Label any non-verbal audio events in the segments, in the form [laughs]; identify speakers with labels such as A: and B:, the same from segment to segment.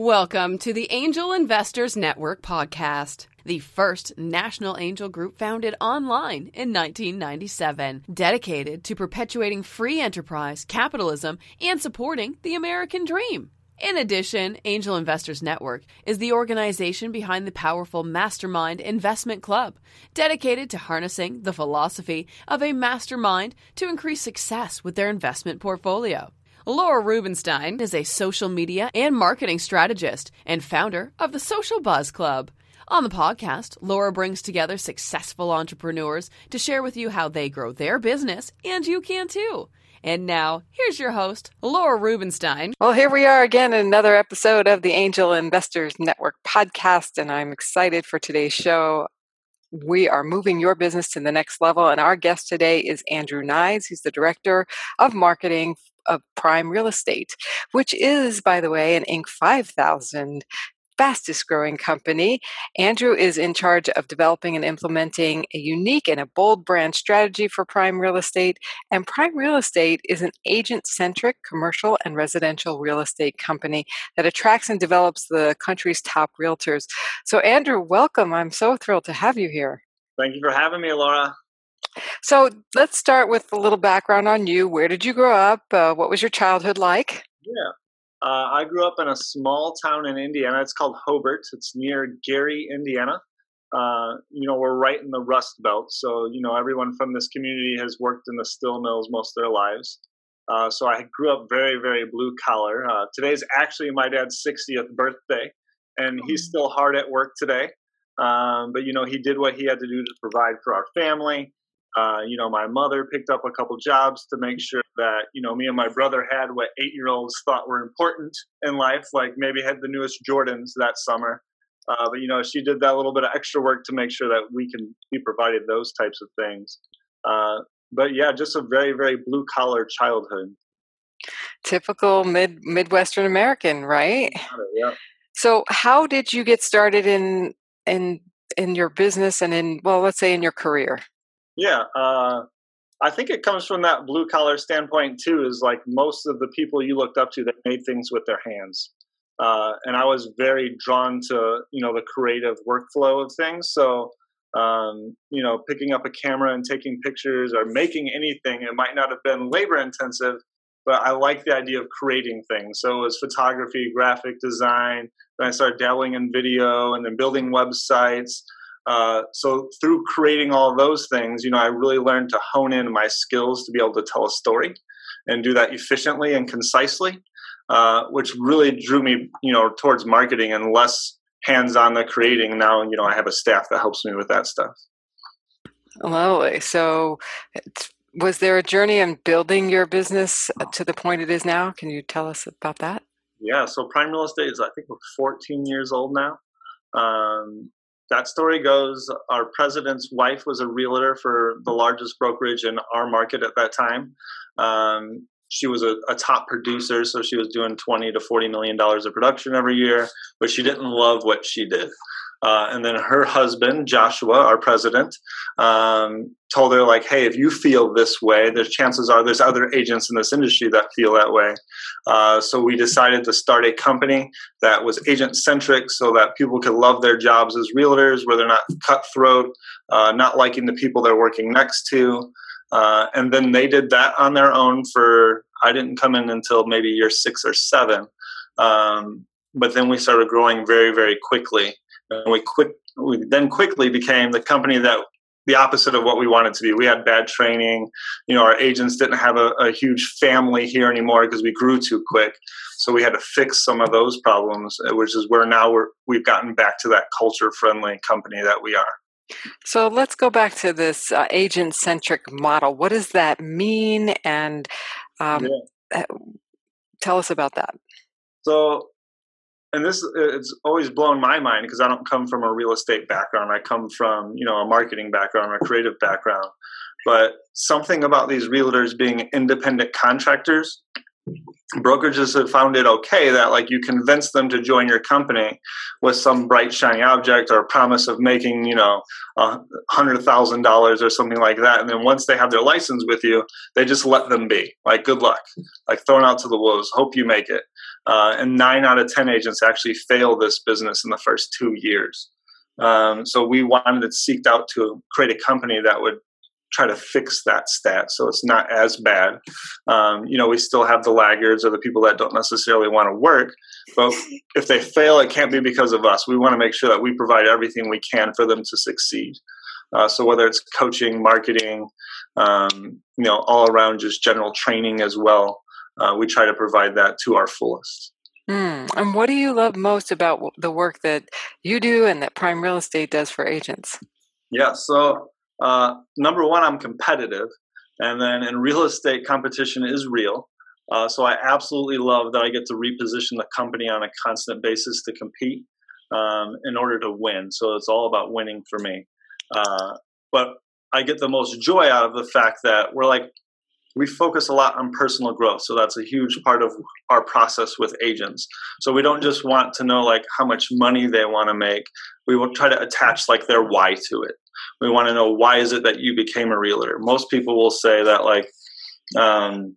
A: Welcome to the Angel Investors Network podcast, the first national angel group founded online in 1997, dedicated to perpetuating free enterprise, capitalism, and supporting the American dream. In addition, Angel Investors Network is the organization behind the powerful Mastermind Investment Club, dedicated to harnessing the philosophy of a mastermind to increase success with their investment portfolio. Laura Rubinstein is a social media and marketing strategist and founder of the Social Buzz Club. On the podcast, Laura brings together successful entrepreneurs to share with you how they grow their business, and you can too. And now, here's your host, Laura Rubinstein.
B: Well, here we are again in another episode of the Angel Investors Network podcast, and I'm excited for today's show. We are moving your business to the next level, and our guest today is Andrew Nyes. who's the director of marketing of Prime Real Estate, which is, by the way, an Inc. 5000 fastest growing company. Andrew is in charge of developing and implementing a unique and a bold brand strategy for Prime Real Estate. And Prime Real Estate is an agent centric commercial and residential real estate company that attracts and develops the country's top realtors. So, Andrew, welcome. I'm so thrilled to have you here.
C: Thank you for having me, Laura.
B: So let's start with a little background on you. Where did you grow up? Uh, what was your childhood like?
C: Yeah. Uh, I grew up in a small town in Indiana. It's called Hobart. It's near Gary, Indiana. Uh, you know, we're right in the Rust Belt. So, you know, everyone from this community has worked in the steel mills most of their lives. Uh, so I grew up very, very blue collar. Uh, today's actually my dad's 60th birthday, and he's mm. still hard at work today. Um, but, you know, he did what he had to do to provide for our family. Uh, you know, my mother picked up a couple jobs to make sure that, you know, me and my brother had what eight year olds thought were important in life, like maybe had the newest Jordans that summer. Uh, but, you know, she did that little bit of extra work to make sure that we can be provided those types of things. Uh, but yeah, just a very, very blue collar childhood.
B: Typical mid Midwestern American, right?
C: Yeah.
B: So, how did you get started in in in your business and in well, let's say in your career?
C: Yeah, uh, I think it comes from that blue collar standpoint too. Is like most of the people you looked up to that made things with their hands, uh, and I was very drawn to you know the creative workflow of things. So um, you know, picking up a camera and taking pictures or making anything, it might not have been labor intensive, but I like the idea of creating things. So it was photography, graphic design. Then I started dabbling in video and then building websites. Uh, so through creating all those things, you know, I really learned to hone in my skills to be able to tell a story and do that efficiently and concisely, uh, which really drew me, you know, towards marketing and less hands-on the creating. Now, you know, I have a staff that helps me with that stuff.
B: Lovely. So, was there a journey in building your business to the point it is now? Can you tell us about that?
C: Yeah. So, Prime Real Estate is, I think, we're 14 years old now. Um, that story goes our president's wife was a realtor for the largest brokerage in our market at that time. Um, she was a, a, top producer, so she was doing 20 to 40 million dollars of production every year, but she didn't love what she did. Uh, and then her husband, Joshua, our president, um, told her, like, hey, if you feel this way, there's chances are there's other agents in this industry that feel that way. Uh, so we decided to start a company that was agent centric so that people could love their jobs as realtors, where they're not cutthroat, uh, not liking the people they're working next to. Uh, and then they did that on their own for, I didn't come in until maybe year six or seven. Um, but then we started growing very, very quickly. And we quick we then quickly became the company that the opposite of what we wanted to be. We had bad training. You know, our agents didn't have a, a huge family here anymore because we grew too quick. So we had to fix some of those problems, uh, which is where now we're we've gotten back to that culture friendly company that we are.
B: So let's go back to this uh, agent centric model. What does that mean? And um, yeah. Uh, tell us about that.
C: So and this uh, it's always blown my mind because I don't come from a real estate background. I come from you know a marketing background, a creative background. But something about these realtors being independent contractors, brokerages have found it okay that like you convince them to join your company with some bright shiny object or promise of making you know a hundred thousand dollars or something like that, and then once they have their license with you, they just let them be. Like good luck, like thrown out to the wolves. Hope you make it. Uh, and nine out of 10 agents actually fail this business in the first two years. Um, so we wanted to seek out to create a company that would try to fix that stat so it's not as bad. Um, you know, we still have the laggards or the people that don't necessarily want to work, but [laughs] if they fail, it can't be because of us. We want to make sure that we provide everything we can for them to succeed. Uh, so whether it's coaching, marketing, um, you know, all around just general training as well, uh, we try to provide that to our fullest.
B: Mm. And what do you love most about the work that you do and that Prime Real Estate does for agents?
C: Yeah, so uh, number one, I'm competitive. And then in real estate, competition is real. Uh, so I absolutely love that I get to reposition the company on a constant basis to compete um, in order to win. So it's all about winning for me. Uh, but I get the most joy out of the fact that we're like we focus a lot on personal growth. So that's a huge part of our process with agents. So we don't just want to know like how much money they want to make. We will try to attach like their why to it. We want to know why is it that you became a realtor? Most people will say that like um,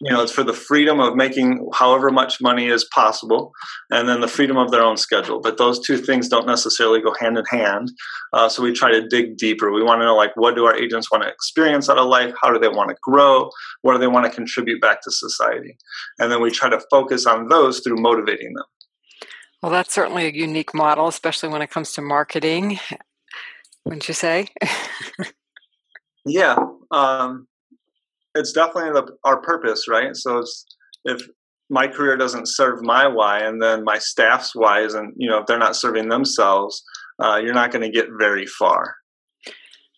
C: you know it's for the freedom of making however much money is possible and then the freedom of their own schedule. But those two things don't necessarily go hand in hand. Uh, so we try to dig deeper. We want to know like what do our agents want to experience out of life? How do they want to grow? What do they want to contribute back to society? And then we try to focus on those through motivating them.
B: Well that's certainly a unique model especially when it comes to marketing wouldn't you say? [laughs]
C: Yeah um, it's definitely the, our purpose, right? So if my career doesn't serve my why, and then my staff's why isn't, you know, if they're not serving themselves, uh, you're not going to get very far.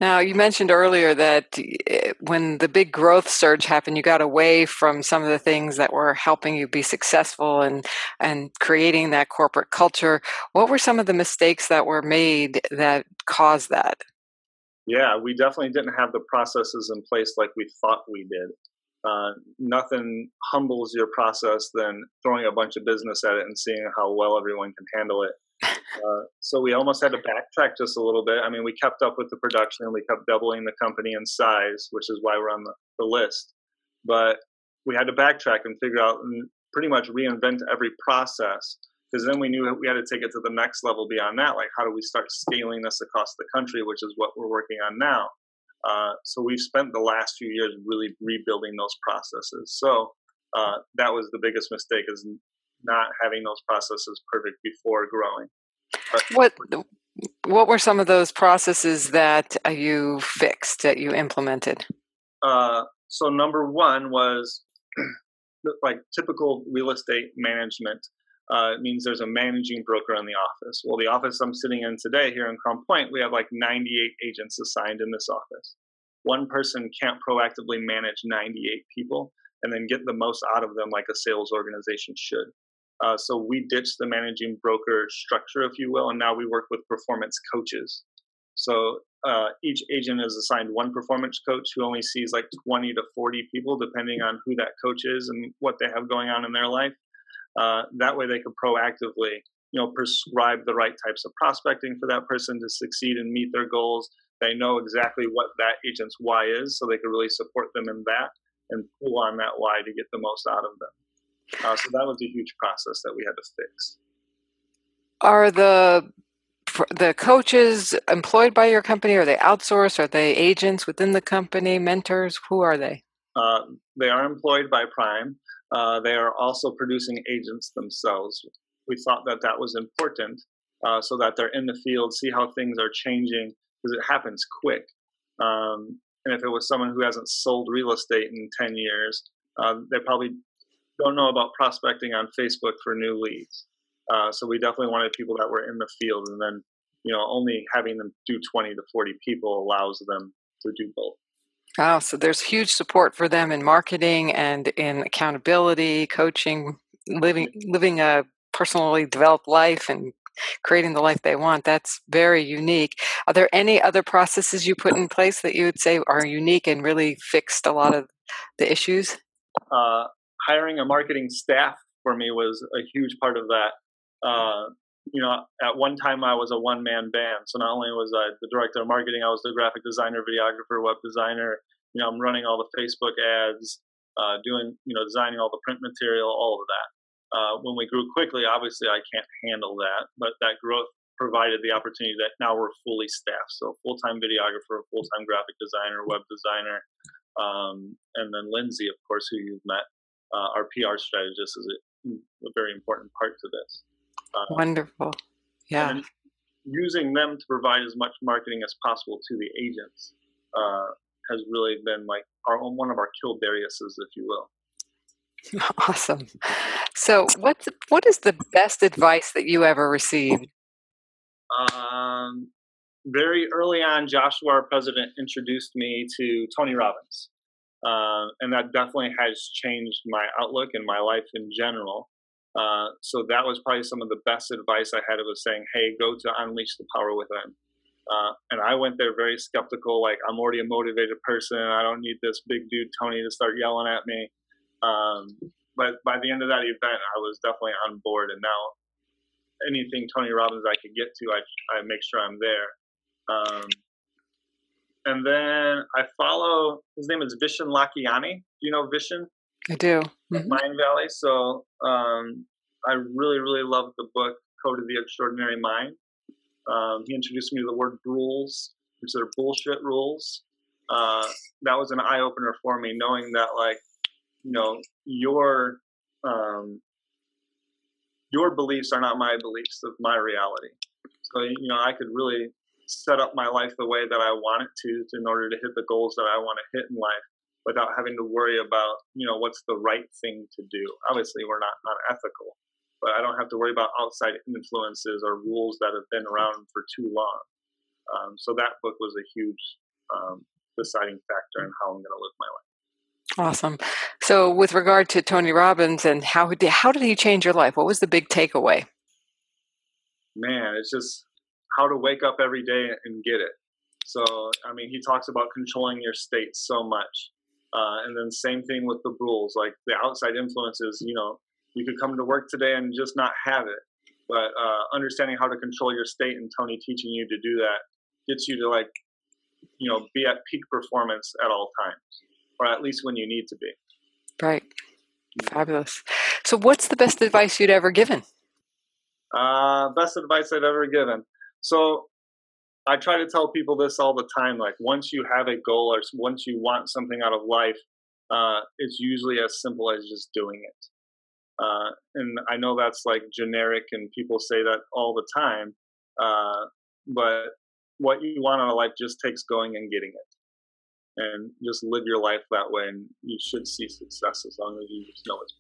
B: Now, you mentioned earlier that eh, when the big growth surge happened, you got away from some of the things that were helping you be successful and and creating that corporate culture. What were some of the mistakes that were made that caused that?
C: Yeah, we definitely didn't have the processes in place like we thought we did. Uh, nothing humbles your process than throwing a bunch of business at it and seeing how well everyone can handle it. [laughs] Uh, so we almost had to backtrack just a little bit. I mean, we kept up with the production and we kept doubling the company in size, which is why we're on the, the list. But we had to backtrack and figure out and pretty much reinvent every process because then we knew we had to take it to the next level beyond that. Like, how do we start scaling this across the country, which is what we're working on now. Uh, so we've spent the last few years really rebuilding those processes. So uh, that was the biggest mistake is not having those processes perfect before growing.
B: But what what were some of those processes that uh, you fixed that you implemented?
C: Uh, so number one was [clears throat] like typical real estate management uh, it means there's a managing broker in the office. Well, the office I'm sitting in today here in Crown Point, we have like 98 agents assigned in this office. One person can't proactively manage 98 people and then get the most out of them like a sales organization should. Uh, so we ditched the managing broker structure, if you will, and now we work with performance coaches. So uh, each agent is assigned one performance coach who only sees like 20 to 40 people, depending on who that coach is and what they have going on in their life. Uh, that way, they can proactively, you know, prescribe the right types of prospecting for that person to succeed and meet their goals. They know exactly what that agent's why is, so they can really support them in that and pull on that why to get the most out of them. Uh, so that was a huge process that we had to fix.
B: Are the the coaches employed by your company? Are they outsourced? Are they agents within the company? Mentors? Who are they?
C: Uh, they are employed by Prime. Uh, they are also producing agents themselves. We thought that that was important uh, so that they're in the field, see how things are changing, because it happens quick. Um, and if it was someone who hasn't sold real estate in 10 years, uh, they probably don't know about prospecting on Facebook for new leads. Uh, so we definitely wanted people that were in the field, and then you know only having them do 20 to 40 people allows them to do both.
B: Oh, so there's huge support for them in marketing and in accountability, coaching, living living a personally developed life and creating the life they want. That's very unique. Are there any other processes you put in place that you would say are unique and really fixed a lot of the issues?
C: Uh, hiring a marketing staff for me was a huge part of that. Uh, you know, at one time I was a one man band. So not only was I the director of marketing, I was the graphic designer, videographer, web designer. You know, I'm running all the Facebook ads, uh, doing, you know, designing all the print material, all of that. Uh, when we grew quickly, obviously I can't handle that, but that growth provided the opportunity that now we're fully staffed. So full time videographer, full time graphic designer, web designer, um, and then Lindsay, of course, who you've met, uh, our PR strategist, is a, a, very important part to this.
B: Uh, Wonderful. Yeah.
C: using them to provide as much marketing as possible to the agents uh, has really been like our one of our Kildariuses, if you will. [laughs]
B: Awesome. So, what's what is the best advice that you ever received?
C: Um, very early on, Joshua, our president, introduced me to Tony Robbins. Uh, and that definitely has changed my outlook and my life in general. Uh, so that was probably some of the best advice I had. It was saying, "Hey, go to unleash the power within." Uh, and I went there very skeptical, like I'm already a motivated person. I don't need this big dude Tony to start yelling at me. Um, but by the end of that event, I was definitely on board. And now anything Tony Robbins I could get to, I, I make sure I'm there. Um, and then I follow, his name is Vishen Lakhiani. Do you know Vishen?
B: I do.
C: Mm-hmm. Mindvalley. So um, I really, really love the book Code of the Extraordinary Mind. Um, he introduced me to the word brules, which are bullshit rules. Uh, that was an eye opener for me, knowing that, like, you know, your um, your beliefs are not my beliefs of my reality. So, you know, I could really set up my life the way that I want it to, in order to hit the goals that I want to hit in life without having to worry about, you know, what's the right thing to do. Obviously, we're not unethical, but I don't have to worry about outside influences or rules that have been around for too long. Um, so that book was a huge um, deciding factor in how I'm going to live my life.
B: Awesome. So, with regard to Tony Robbins and how did, how did he change your life? What was the big takeaway?
C: Man, it's just how to wake up every day and get it. So, I mean, he talks about controlling your state so much. Uh, and then, same thing with the rules, like the outside influences. You know, you could come to work today and just not have it. But uh, understanding how to control your state and Tony teaching you to do that gets you to, like, you know, be at peak performance at all times or at least when you need to be.
B: Right. Fabulous. So, what's the best advice you'd ever given?
C: Uh, best advice I've ever given. So, I try to tell people this all the time. Like, once you have a goal or once you want something out of life, uh, it's usually as simple as just doing it. Uh, and I know that's like generic, and people say that all the time. Uh, but what you want out of life just takes going and getting it and just live your life that way and you should see success as long as you just know it's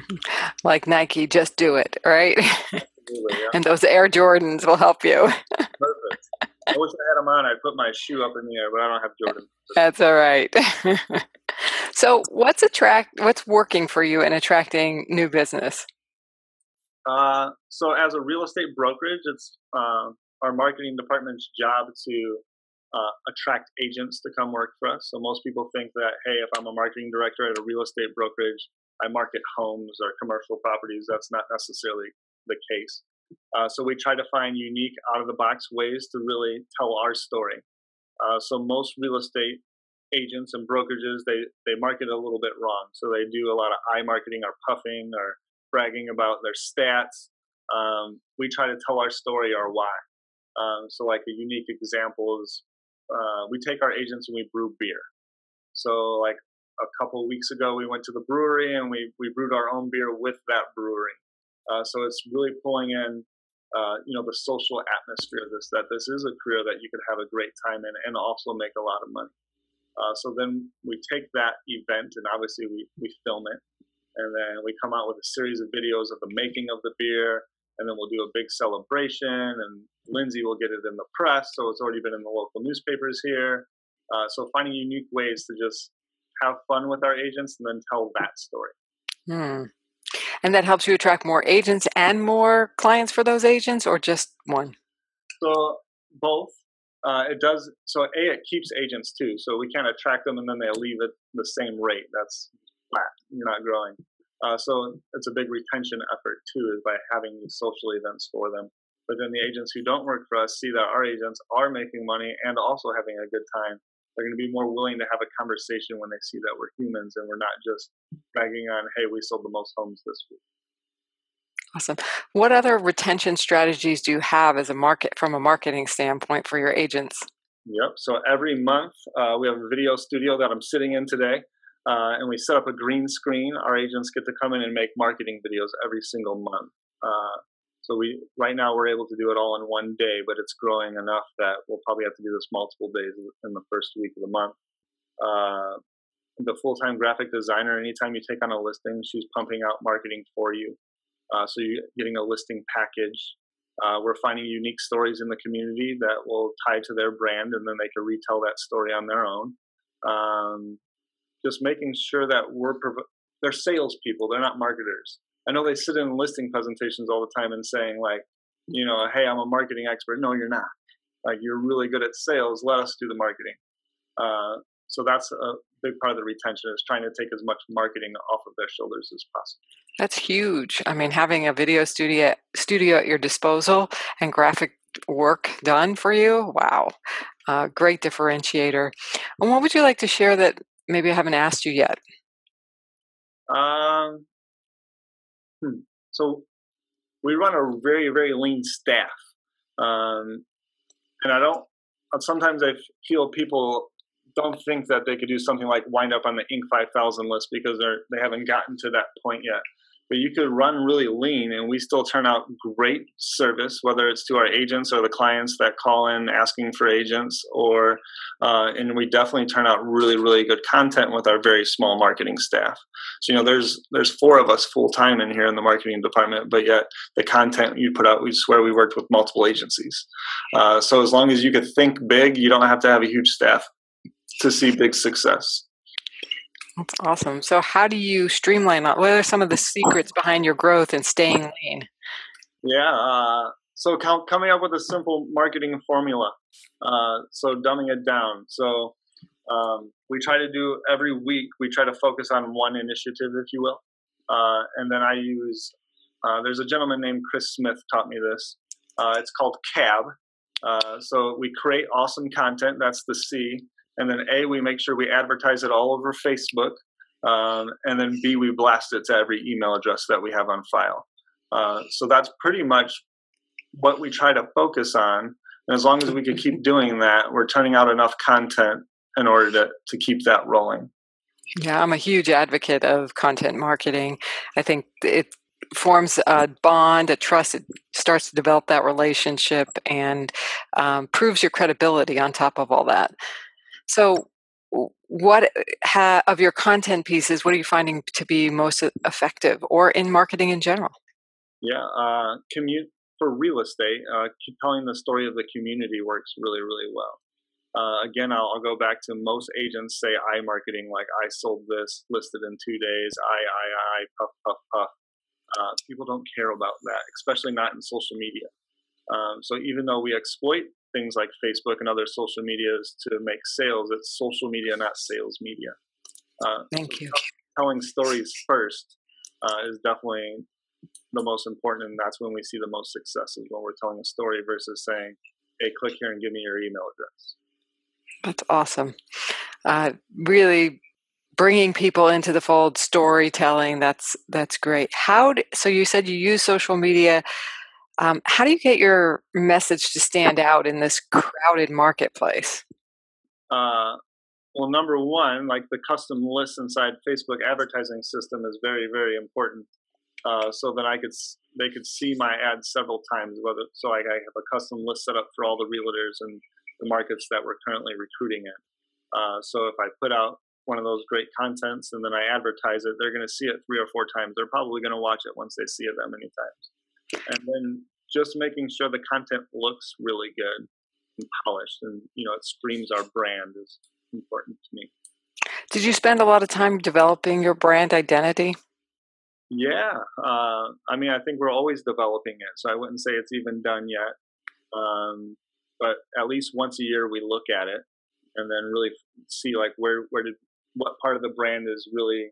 C: possible [laughs]
B: like nike just do it right yeah. [laughs] and those air jordans will help you
C: perfect i wish i had them on i'd put my shoe up in the air but i don't have jordan
B: that's all right [laughs] so what's attract what's working for you in attracting new business
C: uh, so as a real estate brokerage it's uh, our marketing department's job to uh, attract agents to come work for us. So most people think that, hey, if I'm a marketing director at a real estate brokerage, I market homes or commercial properties. That's not necessarily the case. Uh, so we try to find unique, out of the box ways to really tell our story. Uh, so most real estate agents and brokerages they they market a little bit wrong. So they do a lot of I marketing or puffing or bragging about their stats. Um, we try to tell our story or why. Um, so like a unique example is uh, we take our agents and we brew beer. So like a couple weeks ago, we went to the brewery and we we brewed our own beer with that brewery. Uh, so it's really pulling in, uh, you know, the social atmosphere of this. That this is a career that you could have a great time in and also make a lot of money. Uh, so then we take that event and obviously we we film it, and then we come out with a series of videos of the making of the beer, and then we'll do a big celebration and lindsay will get it in the press so it's already been in the local newspapers here uh, so finding unique ways to just have fun with our agents and then tell that story
B: hmm. And that helps you attract more agents and more clients for those agents or just one
C: so both uh, it does so a it keeps agents too so we can't attract them and then they leave at the same rate that's flat you're not growing uh, so it's a big retention effort too, is by having these social events for them. But then the agents who don't work for us see that our agents are making money and also having a good time. They're going to be more willing to have a conversation when they see that we're humans and we're not just bragging on, hey, we sold the most homes this week.
B: Awesome. What other retention strategies do you have as a market from a marketing standpoint for your agents?
C: Yep. So every month uh, we have a video studio that I'm sitting in today, uh, and we set up a green screen. Our agents get to come in and make marketing videos every single month. Uh, so we right now we're able to do it all in one day, but it's growing enough that we'll probably have to do this multiple days in the first week of the month. Uh, the full-time graphic designer, anytime you take on a listing, she's pumping out marketing for you. Uh, so you're getting a listing package. Uh, we're finding unique stories in the community that will tie to their brand, and then they can retell that story on their own. Um, just making sure that we're prov- they're salespeople, they're not marketers. I know they sit in listing presentations all the time and saying like, you know, hey, I'm a marketing expert. No, you're not. Like you're really good at sales. Let us do the marketing. Uh, so that's a big part of the retention is trying to take as much marketing off of their shoulders as possible.
B: That's huge. I mean, having a video studio studio at your disposal and graphic work done for you, wow, uh, great differentiator. And what would you like to share that maybe I haven't asked you yet?
C: Um. So we run a very very lean staff, um, and I don't. Sometimes I feel people don't think that they could do something like wind up on the Inc. 5000 list because they're they haven't gotten to that point yet. But you could run really lean, and we still turn out great service, whether it's to our agents or the clients that call in asking for agents, or uh, and we definitely turn out really, really good content with our very small marketing staff. So you know, there's there's four of us full time in here in the marketing department, but yet the content you put out, we swear we worked with multiple agencies. Uh, so as long as you could think big, you don't have to have a huge staff to see big success.
B: That's awesome. So, how do you streamline that? What are some of the secrets behind your growth and staying lean?
C: Yeah. Uh, so, com- coming up with a simple marketing formula. Uh, so, dumbing it down. So, um, we try to do every week, we try to focus on one initiative, if you will. Uh, and then I use, uh, there's a gentleman named Chris Smith taught me this. Uh, it's called CAB. Uh, so, we create awesome content. That's the C. And then A, we make sure we advertise it all over Facebook. Um, and then B, we blast it to every email address that we have on file. Uh, so that's pretty much what we try to focus on. And as long as we can keep [laughs] doing that, we're turning out enough content in order to, to keep that rolling.
B: Yeah, I'm a huge advocate of content marketing. I think it forms a bond, a trust. It starts to develop that relationship and um, proves your credibility on top of all that. So, what ha, of your content pieces, what are you finding to be most effective or in marketing in general?
C: Yeah, uh, commute for real estate, uh, telling the story of the community works really, really well. Uh, again, I'll, I'll, go back to most agents say I marketing, like I sold this, listed in two days, I, I, I, puff, puff, puff. Uh, people don't care about that, especially not in social media. Um, so even though we exploit things like Facebook and other social medias to make sales. It's social media, not sales media.
B: Uh, Thank you.
C: Telling stories first uh, is definitely the most important, and that's when we see the most success is when we're telling a story versus saying, "Hey, click here and give me your email address."
B: That's awesome. Uh, really bringing people into the fold storytelling that's that's great how do, so you said you use social media um, how do you get your message to stand out in this crowded marketplace?
C: Uh, well, number one, like the custom list inside Facebook advertising system is very, very important. Uh, so that I could they could see my ads several times. Whether so, I, I have a custom list set up for all the realtors and the markets that we're currently recruiting in. Uh, so if I put out one of those great contents and then I advertise it, they're going to see it three or four times. They're probably going to watch it once they see it that many times and then just making sure the content looks really good and polished and you know it screams our brand is important to me.
B: Did you spend a lot of time developing your brand identity?
C: Yeah uh, i mean i think we're always developing it so i wouldn't say it's even done yet um, but at least once a year we look at it and then really see like where where did what part of the brand is really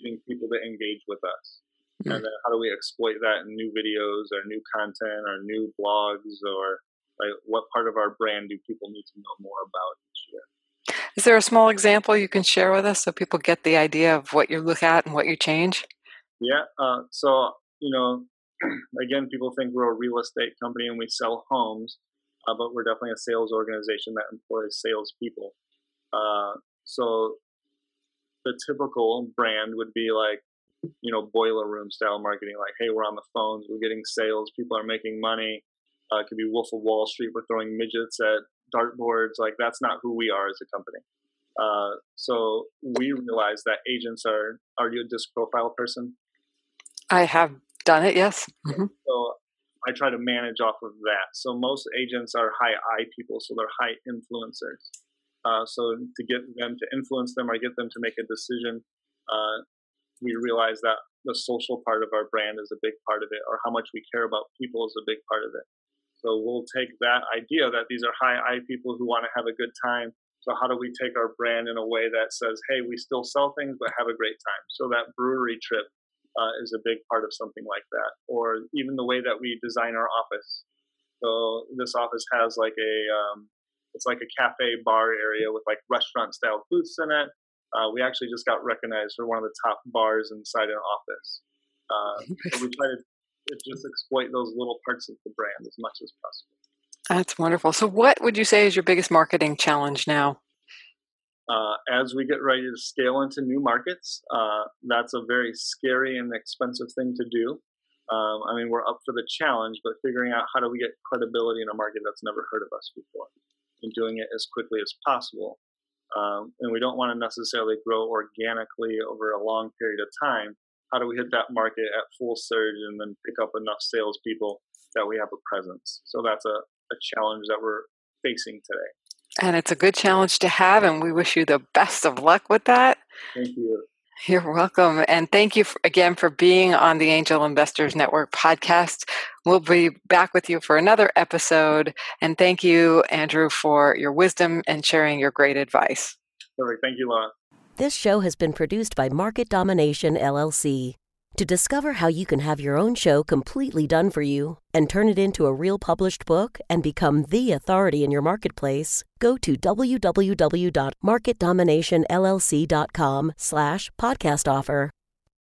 C: getting people to engage with us And then how do we exploit that in new videos or new content or new blogs or like what part of our brand do people need to know more about each year?
B: Is there a small example you can share with us so people get the idea of what you look at and what you change?
C: Yeah. Uh, so, you know, [clears throat] again, people think we're a real estate company and we sell homes, uh, but we're definitely a sales organization that employs salespeople. Uh, so the typical brand would be like, you know, boiler room style marketing, like, hey, we're on the phones, we're getting sales, people are making money. Uh, it could be Wolf of Wall Street, we're throwing midgets at dartboards. Like, that's not who we are as a company. Uh, so we realize that agents are. Are you a disc profile person?
B: I have done it. Yes. Mm-hmm.
C: So I try to manage off of that. So most agents are high I people, so they're high influencers. Uh, so to get them to influence them or get them to make a decision, uh, we realize that the social part of our brand is a big part of it, or how much we care about people is a big part of it. So we'll take that idea that these are high I people who want to have a good time. So how do we take our brand in a way that says, hey, we still sell things, but have a great time? So that brewery trip uh, is a big part of something like that, or even the way that we design our office. So this office has like a um, it's like a cafe bar area with like restaurant style booths in it. Uh, we actually just got recognized for one of the top bars inside an office. Uh, [laughs] so we try to just exploit those little parts of the brand as much as possible.
B: That's wonderful. So, what would you say is your biggest marketing challenge now?
C: Uh, as we get ready to scale into new markets, uh, that's a very scary and expensive thing to do. Um, I mean, we're up for the challenge, but figuring out how do we get credibility in a market that's never heard of us before and doing it as quickly as possible. Um, and we don't want to necessarily grow organically over a long period of time. How do we hit that market at full surge and then pick up enough salespeople that we have a presence? So that's a, a challenge that we're facing today.
B: And it's a good challenge to have, and we wish you the best of luck with that.
C: Thank you.
B: You're welcome. And thank you for, again for being on the Angel Investors Network podcast. We'll be back with you for another episode. And thank you, Andrew, for your wisdom and sharing your great advice.
C: Perfect. Thank you, Laura.
D: This show has been produced by Market Domination LLC. To discover how you can have your own show completely done for you and turn it into a real published book and become the authority in your marketplace, go to www.marketdominationllc.com slash podcast offer.